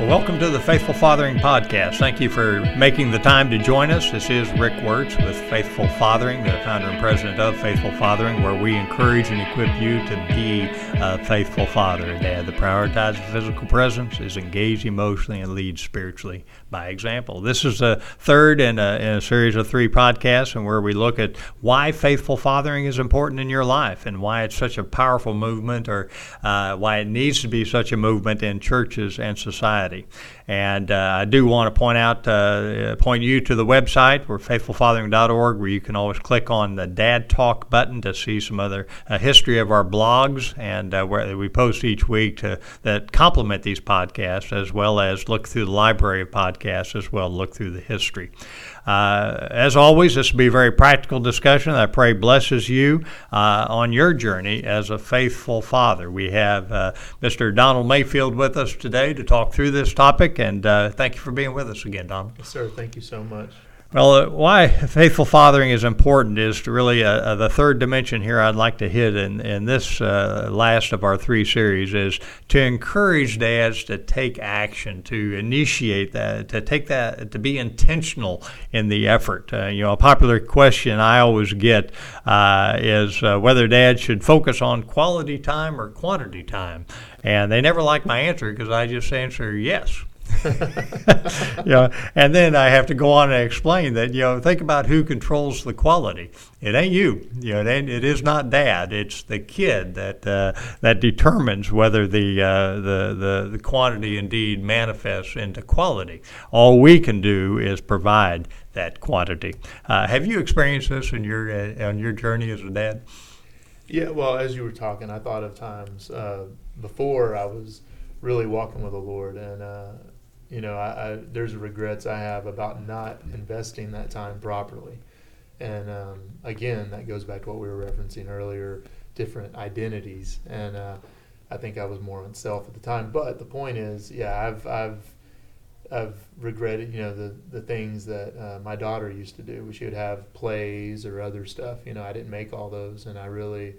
Well, welcome to the Faithful Fathering Podcast. Thank you for making the time to join us. This is Rick Wirtz with Faithful Fathering, the founder and president of Faithful Fathering, where we encourage and equip you to be a faithful father dad that prioritizes physical presence, is engaged emotionally, and leads spiritually by example. This is the third in a, in a series of three podcasts, and where we look at why faithful fathering is important in your life and why it's such a powerful movement, or uh, why it needs to be such a movement in churches and society study. And uh, I do want to point out, uh, point you to the website, where faithfulfathering.org, where you can always click on the Dad Talk button to see some other uh, history of our blogs and uh, where we post each week to, that complement these podcasts, as well as look through the library of podcasts, as well look through the history. Uh, as always, this will be a very practical discussion. I pray blesses you uh, on your journey as a faithful father. We have Mr. Donald Mayfield with us today to talk through this topic, and uh, thank you for being with us again, Donald. Yes, sir. Thank you so much. Well, uh, why faithful fathering is important is to really uh, uh, the third dimension here I'd like to hit in, in this uh, last of our three series is to encourage dads to take action, to initiate that, to take that, to be intentional in the effort. Uh, you know, a popular question I always get uh, is whether dads should focus on quality time or quantity time. And they never like my answer because I just answer yes. know, and then I have to go on and explain that you know think about who controls the quality. It ain't you. You know, it, ain't, it is not dad. It's the kid that uh, that determines whether the, uh, the the the quantity indeed manifests into quality. All we can do is provide that quantity. Uh, have you experienced this in your uh, on your journey as a dad? Yeah. Well, as you were talking, I thought of times uh, before I was really walking with the Lord, and uh, you know, I, I, there's regrets I have about not investing that time properly. And um, again, that goes back to what we were referencing earlier, different identities. And uh, I think I was more on self at the time. But the point is, yeah, I've I've I've regretted, you know, the the things that uh, my daughter used to do. She would have plays or other stuff. You know, I didn't make all those, and I really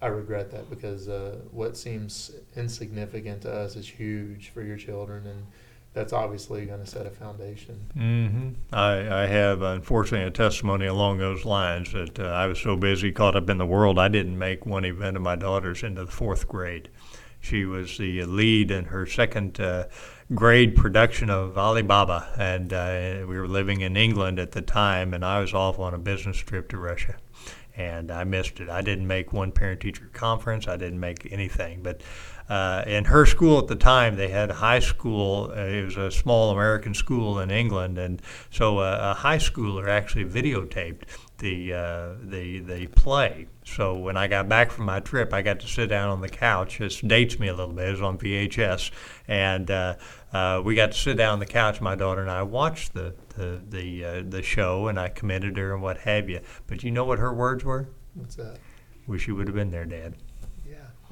I regret that because uh, what seems insignificant to us is huge for your children and that's obviously going to set a foundation. Mm-hmm. I, I have, unfortunately, a testimony along those lines that uh, I was so busy, caught up in the world, I didn't make one event of my daughter's into the fourth grade. She was the lead in her second uh, grade production of Ali Baba, and uh, we were living in England at the time, and I was off on a business trip to Russia and I missed it. I didn't make one parent teacher conference. I didn't make anything. But uh, in her school at the time, they had high school. Uh, it was a small American school in England, and so uh, a high schooler actually videotaped the uh, the the play. So when I got back from my trip, I got to sit down on the couch. This dates me a little bit. It was on VHS, and uh, uh, we got to sit down on the couch. My daughter and I watched the the the, uh, the show, and I commended her and what have you. But you know what her words were? What's that? Wish you would have been there, Dad.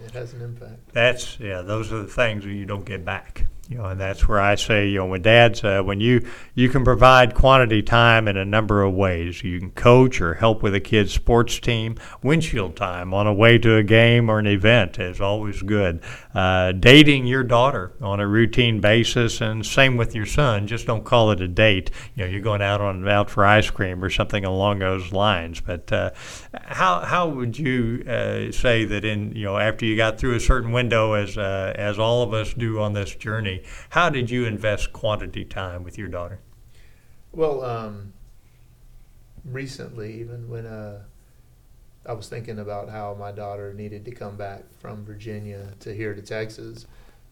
It has an impact. That's yeah. Those are the things that you don't get back. You know, and that's where I say, you know, when dads, uh, when you you can provide quantity time in a number of ways. You can coach or help with a kid's sports team. Windshield time on a way to a game or an event is always good. Uh, dating your daughter on a routine basis, and same with your son. Just don't call it a date. You know, you're going out on out for ice cream or something along those lines. But uh, how how would you uh, say that in you know after you got through a certain window, as uh, as all of us do on this journey? How did you invest quantity time with your daughter? Well, um, recently, even when uh, I was thinking about how my daughter needed to come back from Virginia to here to Texas,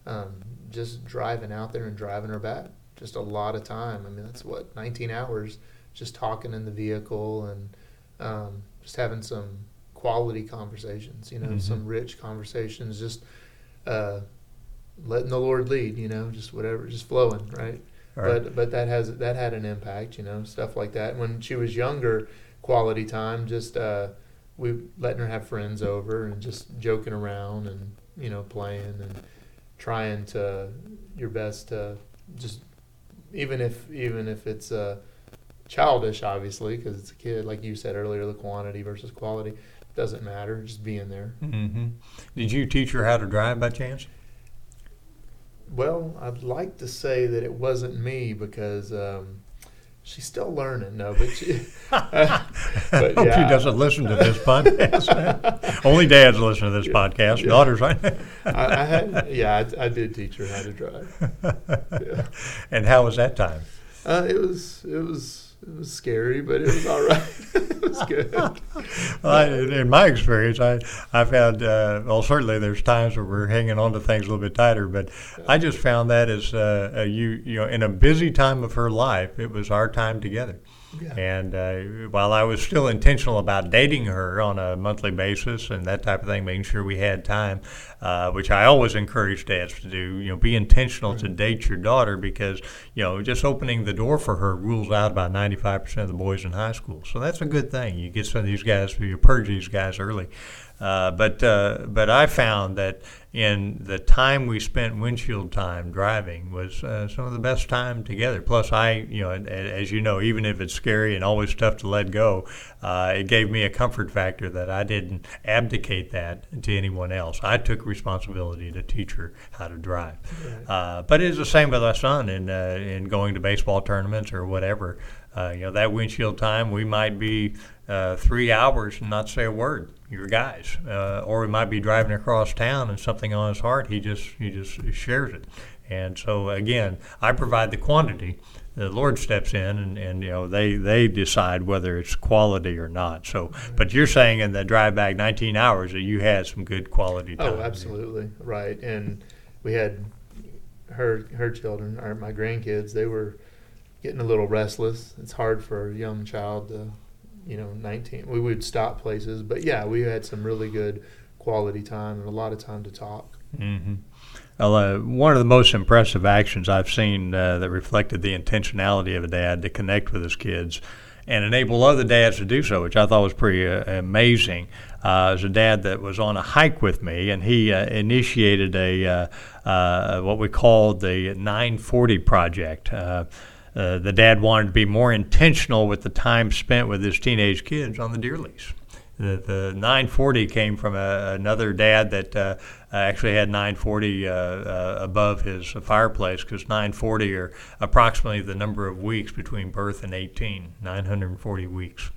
um, just driving out there and driving her back, just a lot of time. I mean, that's what 19 hours just talking in the vehicle and um, just having some quality conversations. You know, mm-hmm. some rich conversations. Just uh, letting the Lord lead, you know, just whatever, just flowing, right? right? But but that has that had an impact, you know, stuff like that. When she was younger, quality time, just uh, we letting her have friends over and just joking around and you know playing and trying to your best to just even if even if it's uh, childish, obviously, because it's a kid, like you said earlier, the quantity versus quality doesn't matter. Just being there. Mm-hmm. Did you teach her how to drive by chance? Well, I'd like to say that it wasn't me because um, she's still learning. No, but she. Uh, but Hope yeah. she doesn't listen to this podcast. Only dads listen to this podcast. Yeah. Daughters, right? I, I, had, yeah, I, I, did teach her how to drive. Yeah. And how was that time? Uh, it was it was it was scary, but it was all right. it was good. well, I, in my experience, I I've had uh, well certainly there's times where we're hanging on to things a little bit tighter, but I just found that as uh, you you know in a busy time of her life, it was our time together. Yeah. And uh, while I was still intentional about dating her on a monthly basis and that type of thing, making sure we had time, uh, which I always encourage dads to do, you know, be intentional to date your daughter because, you know, just opening the door for her rules out about 95% of the boys in high school. So that's a good thing. You get some of these guys, you purge these guys early. Uh, but uh, but I found that in the time we spent windshield time driving was uh, some of the best time together. Plus, I you know as you know, even if it's scary and always tough to let go, uh, it gave me a comfort factor that I didn't abdicate that to anyone else. I took responsibility to teach her how to drive. Right. Uh, but it's the same with my son in in going to baseball tournaments or whatever. you know that windshield time we might be three hours and not say a word your guys, uh, or he might be driving across town and something on his heart. He just he just shares it, and so again, I provide the quantity. The Lord steps in, and, and you know they they decide whether it's quality or not. So, but you're saying in the drive back 19 hours that you had some good quality time. Oh, absolutely right, and we had her her children, or my grandkids. They were getting a little restless. It's hard for a young child to you know 19 we would stop places but yeah we had some really good quality time and a lot of time to talk mm-hmm. well, uh, one of the most impressive actions i've seen uh, that reflected the intentionality of a dad to connect with his kids and enable other dads to do so which i thought was pretty uh, amazing uh, as a dad that was on a hike with me, and he uh, initiated a uh, uh what we called the 940 project. Uh, uh, the dad wanted to be more intentional with the time spent with his teenage kids on the deer lease. The, the 940 came from a, another dad that uh, actually had 940 uh, uh, above his fireplace because 940 are approximately the number of weeks between birth and 18, 940 weeks.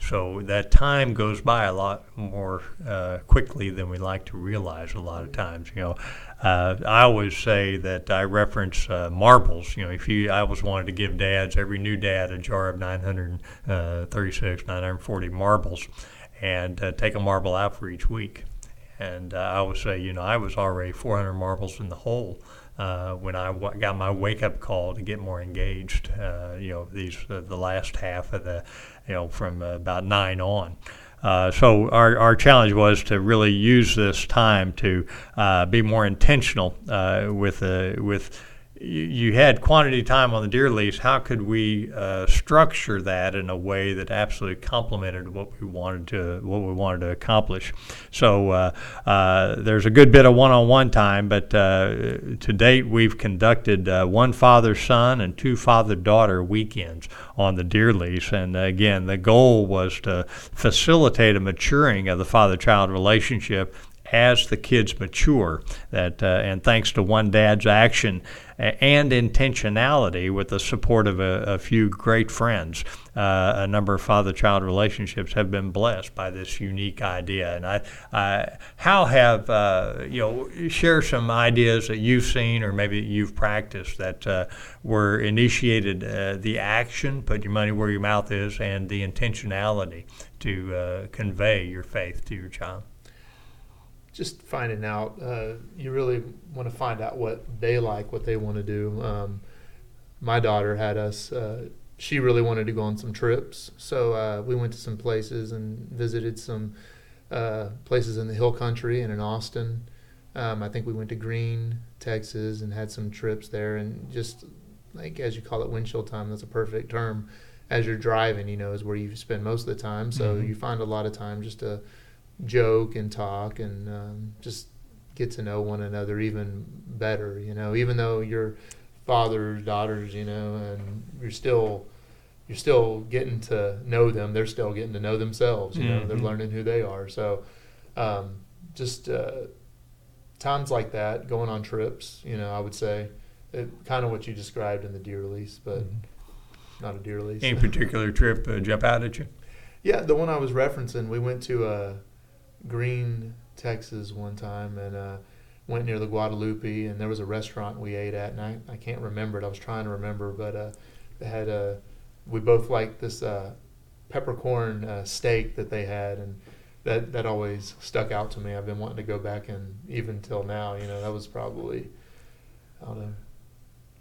So that time goes by a lot more uh, quickly than we like to realize a lot of times. You know, uh, I always say that I reference uh, marbles. You know, if you, I always wanted to give dads, every new dad, a jar of 936, 940 marbles, and uh, take a marble out for each week. And uh, I always say, you know, I was already 400 marbles in the hole. Uh, when I w- got my wake up call to get more engaged, uh, you know, these uh, the last half of the, you know, from about nine on. Uh, so our, our challenge was to really use this time to uh, be more intentional uh, with uh, with you had quantity time on the deer lease. How could we uh, structure that in a way that absolutely complemented what we wanted to what we wanted to accomplish? So uh, uh, there's a good bit of one-on-one time, but uh, to date we've conducted uh, one father-son and two father-daughter weekends on the deer lease, and again the goal was to facilitate a maturing of the father-child relationship as the kids mature. That uh, and thanks to one dad's action and intentionality, with the support of a, a few great friends, uh, a number of father-child relationships have been blessed by this unique idea. And I, I how have uh, you know share some ideas that you've seen or maybe you've practiced that uh, were initiated uh, the action, put your money where your mouth is, and the intentionality to uh, convey your faith to your child just finding out. Uh, you really want to find out what they like, what they want to do. Um, my daughter had us. Uh, she really wanted to go on some trips, so uh, we went to some places and visited some uh, places in the Hill Country and in Austin. Um, I think we went to Gruene, Texas, and had some trips there. And just like as you call it, windshield time. That's a perfect term. As you're driving, you know, is where you spend most of the time. So mm-hmm. you find a lot of time just to joke and talk and um, just get to know one another even better. You know, even though you're fathers, daughters, you know, and you're still you're still getting to know them. They're still getting to know themselves. You know, mm-hmm. they're learning who they are. So, um, just uh, times like that, going on trips, you know, I would say, kind of what you described in the deer release, but mm-hmm. not a deer release. Any particular trip uh, jump out at you? Yeah, the one I was referencing, we went to uh, Gruene, Texas one time, and uh, went near the Guadalupe, and there was a restaurant we ate at, and I, I can't remember it. I was trying to remember, but uh, they had a. We both liked this uh, peppercorn uh, steak that they had, and that that always stuck out to me. I've been wanting to go back, and even till now, you know, that was probably I don't know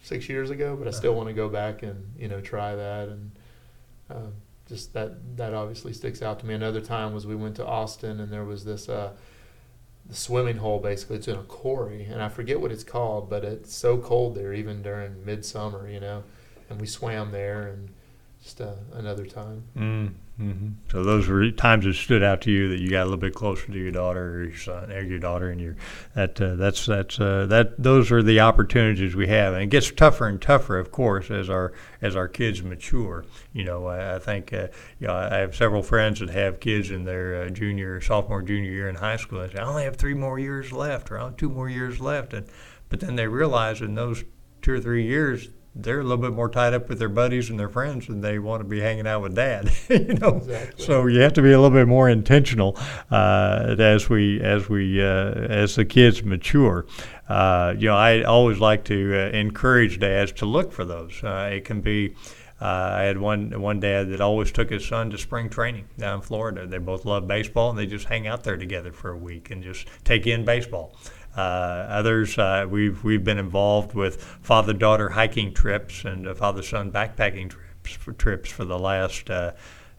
six years ago, but I still want to go back and you know try that, and uh, just that that obviously sticks out to me. Another time was we went to Austin, and there was this. Uh, swimming hole basically it's in a quarry and i forget what it's called but it's so cold there even during midsummer you know and we swam there and just uh, another time mm. Mm-hmm. So those were times that stood out to you that you got a little bit closer to your daughter or your son or your daughter, and your that uh, that's that's uh, that those are the opportunities we have, and it gets tougher and tougher, of course, as our as our kids mature. You know, I, I think uh, you know I have several friends that have kids in their uh, junior, sophomore, junior year in high school, and say I only have three more years left, or I have two more years left, and but then they realize in those two or three years they're a little bit more tied up with their buddies and their friends and they want to be hanging out with dad you know exactly. so you have to be a little bit more intentional uh, as we as we uh, as the kids mature uh, you know I always like to uh, encourage dads to look for those uh, it can be uh, I had one one dad that always took his son to spring training down in Florida. They both love baseball, and they just hang out there together for a week and just take in baseball. Uh, others, uh, we've we've been involved with father-daughter hiking trips and uh, father-son backpacking trips for, trips for the last uh,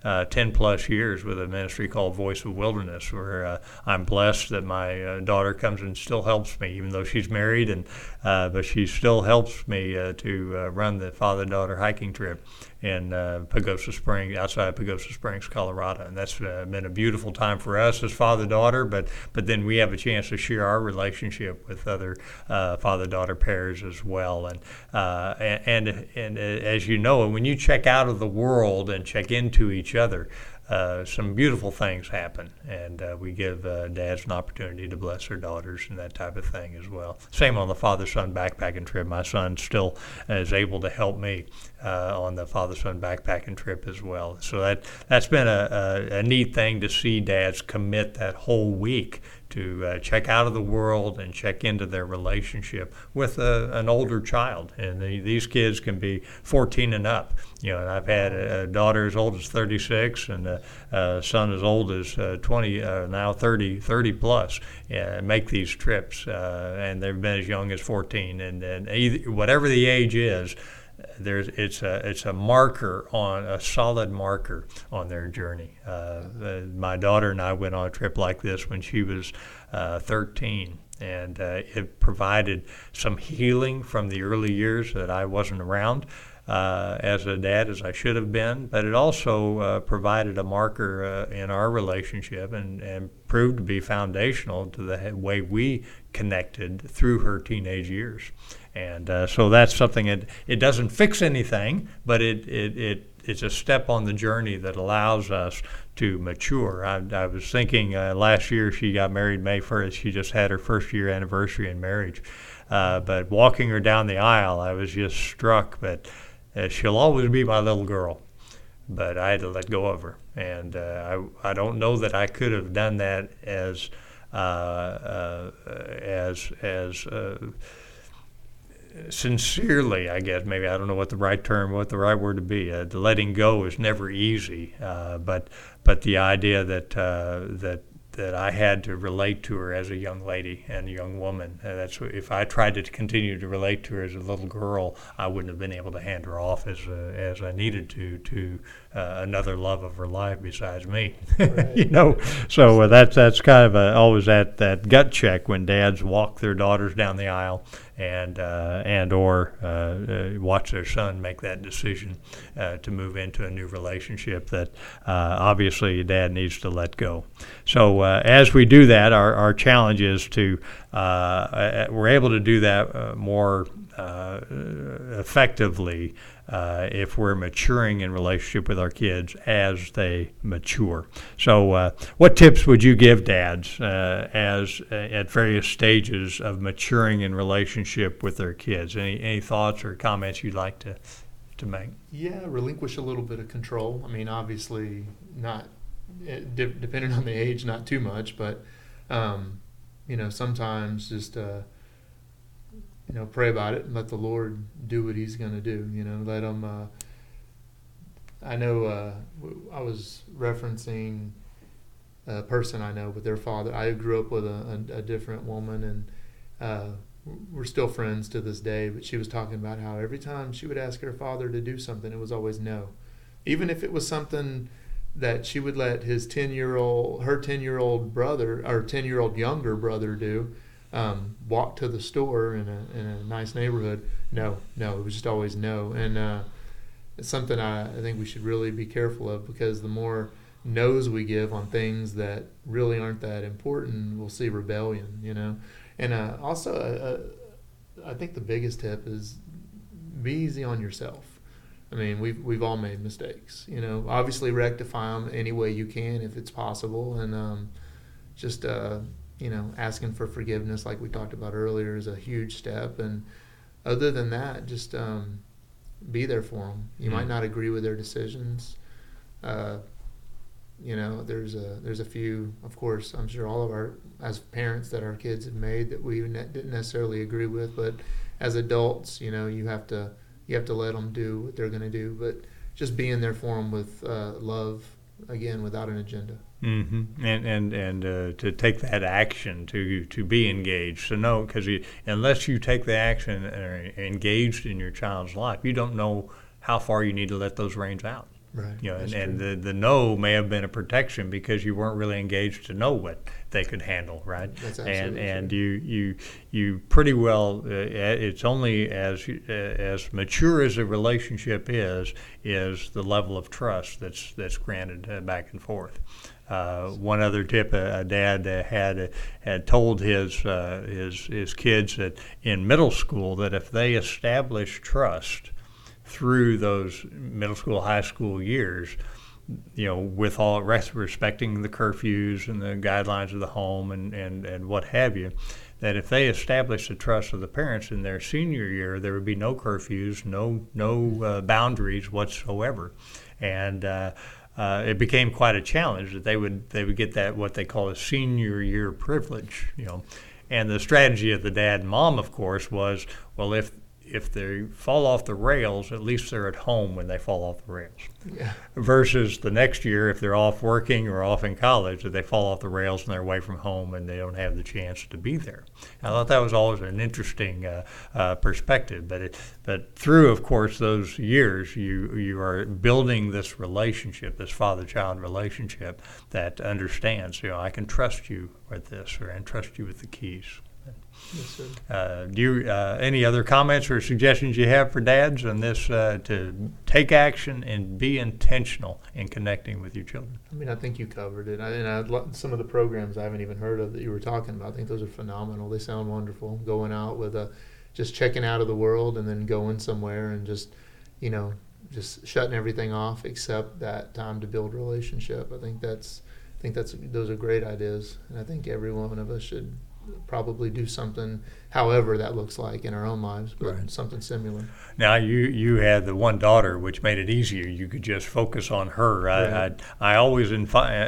uh, 10 plus years with a ministry called Voice of Wilderness, where uh, I'm blessed that my uh, daughter comes and still helps me, even though she's married, and but she still helps me to run the father daughter hiking trip in uh, Pagosa Springs, outside of Pagosa Springs, Colorado, and that's uh, been a beautiful time for us as father daughter. But but then we have a chance to share our relationship with other uh, father daughter pairs as well, and and and, and as you know, when you check out of the world and check into each other, uh, some beautiful things happen, and uh, we give uh, dads an opportunity to bless their daughters and that type of thing as well. Same on the father-son backpacking trip. My son still is able to help me uh, on the father-son backpacking trip as well. So that that's been a, a, a neat thing to see dads commit that whole week to uh, check out of the world and check into their relationship with a, an older child. And the, these kids can be 14 and up. You know, I've had a, daughter as old as 36 and a, a son as old as uh, 20, uh, now 30, 30 plus, make these trips. Uh, and they've been as young as 14. And, and either, whatever the age is, there's it's a it's a marker on a solid marker on their journey. Uh, my daughter and I went on a trip like this when she was uh, 13, and uh, it provided some healing from the early years that I wasn't around. Uh, as a dad as I should have been, but it also uh, provided a marker uh, in our relationship and, and proved to be foundational to the way we connected through her teenage years. And uh, so that's something that it doesn't fix anything, but it, it, it it's a step on the journey that allows us to mature. I, I was thinking uh, last year she got married May 1st. She just had her first year anniversary in marriage. Uh, but walking her down the aisle, I was just struck. Uh, she'll always be my little girl. But I had to let go of her, and uh, I I don't know that I could have done that as uh, uh, as as sincerely, I guess maybe I don't know what the right term, what the right word to be. Uh, the letting go is never easy, uh, but but the idea that uh, that that I had to relate to her as a young lady and a young woman. Uh, that's if I tried to continue to relate to her as a little girl, I wouldn't have been able to hand her off as uh, as I needed to to uh, another love of her life besides me. You know, so uh, that's that's kind of a, always that that gut check when dads walk their daughters down the aisle and uh, and or uh, uh, watch their son make that decision uh, to move into a new relationship that uh, obviously dad needs to let go. So uh, as we do that, our, our challenge is to we're able to do that more uh, effectively uh, if we're maturing in relationship with our kids as they mature. So, uh, what tips would you give dads uh, as uh, at various stages of maturing in relationship with their kids? Any any thoughts or comments you'd like to to make? Yeah, relinquish a little bit of control. I mean, obviously, not eh, de- depending on the age, not too much, but um, you know, sometimes just uh, you know, pray about it and let the Lord do what He's going to do. You know, let Him. Uh, I know uh, I was referencing a person I know with their father. I grew up with a, a, a different woman, and uh, we're still friends to this day. But she was talking about how every time she would ask her father to do something, it was always no, even if it was something that she would let his ten year old, her ten year old brother or ten year old younger brother do um, walk to the store in a, in a nice neighborhood. No, no, it was just always no. And uh, it's something I, I think we should really be careful of because the more no's we give on things that really aren't that important, we'll see rebellion, you know. And uh, also, uh, uh I think the biggest tip is be easy on yourself. I mean, we've we've all made mistakes, you know. Obviously, rectify them any way you can if it's possible, and um, just uh, you know, asking for forgiveness, like we talked about earlier, is a huge step. And other than that, just um, be there for them. You mm might not agree with their decisions. Uh, you know, there's a there's a few, of course, I'm sure all of our as parents that our kids have made that we ne- didn't necessarily agree with, but as adults, you know, you have to you have to let them do what they're going to do, but just being there for them with uh, love, again, without an agenda. Mm-hmm. And and and uh, to take that action to to be engaged. So no, because unless you take the action and are engaged in your child's life, you don't know how far you need to let those reins out. Right. You know, and, and the, the no may have been a protection because you weren't really engaged to know what they could handle, right? That's and and true. you you you pretty well. Uh, it's only as uh, as mature as a relationship is is the level of trust that's that's granted uh, back and forth. Uh, one other tip a, a dad uh, had had told his uh, his his kids that in middle school that if they establish trust through those middle school high school years you know with all respecting the curfews and the guidelines of the home and, and, and what have you that if they establish the trust of the parents in their senior year there would be no curfews no no uh, boundaries whatsoever and uh, uh, it became quite a challenge that they would they would get that what they call a senior year privilege, you know. And the strategy of the dad and mom, of course, was well if if they fall off the rails, at least they're at home when they fall off the rails. Yeah. Versus the next year, if they're off working or off in college, that they fall off the rails and they're away from home and they don't have the chance to be there. I thought that was always an interesting uh, uh, perspective. But it, but through, of course, those years, you you are building this relationship, this father-child relationship that understands. You know, I can trust you with this, or I can trust you with the keys. Yes, uh, do you uh, any other comments or suggestions you have for dads on this uh, to take action and be intentional in connecting with your children? I mean, I think you covered it. I, and I, some of the programs I haven't even heard of that you were talking about, I think those are phenomenal. They sound wonderful. Going out with a, just checking out of the world and then going somewhere and just, you know, just shutting everything off except that time to build relationship. I think that's, I think that's those are great ideas, and I think every one of us should probably do something, however that looks like in our own lives, but right. something similar. Now you you had the one daughter, which made it easier. You could just focus on her. Right. I, I, I always in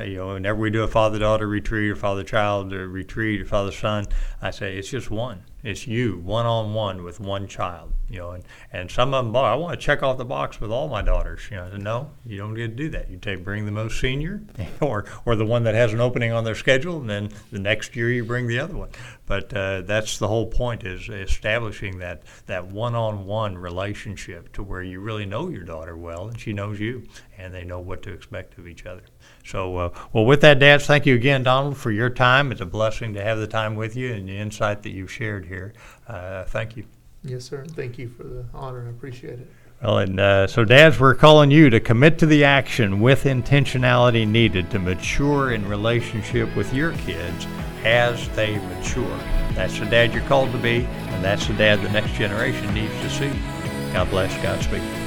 you know whenever we do a father daughter retreat or father child retreat or father son, I say it's just one. It's you one on one with one child, you know, and, and some of them, I want to check off the box with all my daughters. You know, no, you don't get to do that. You take bring the most senior, or or the one that has an opening on their schedule, and then the next year you bring the other one. But uh, that's the whole point is establishing that that one on one relationship to where you really know your daughter well, and she knows you, and they know what to expect of each other. So, uh, well, with that, dads, thank you again, Donald, for your time. It's a blessing to have the time with you and the insight that you've shared here. Uh, thank you. Yes, sir. Thank you for the honor. I appreciate it. Well, and uh, so, dads, we're calling you to commit to the action with intentionality needed to mature in relationship with your kids as they mature. That's the dad you're called to be, and that's the dad the next generation needs to see. God bless, Godspeed.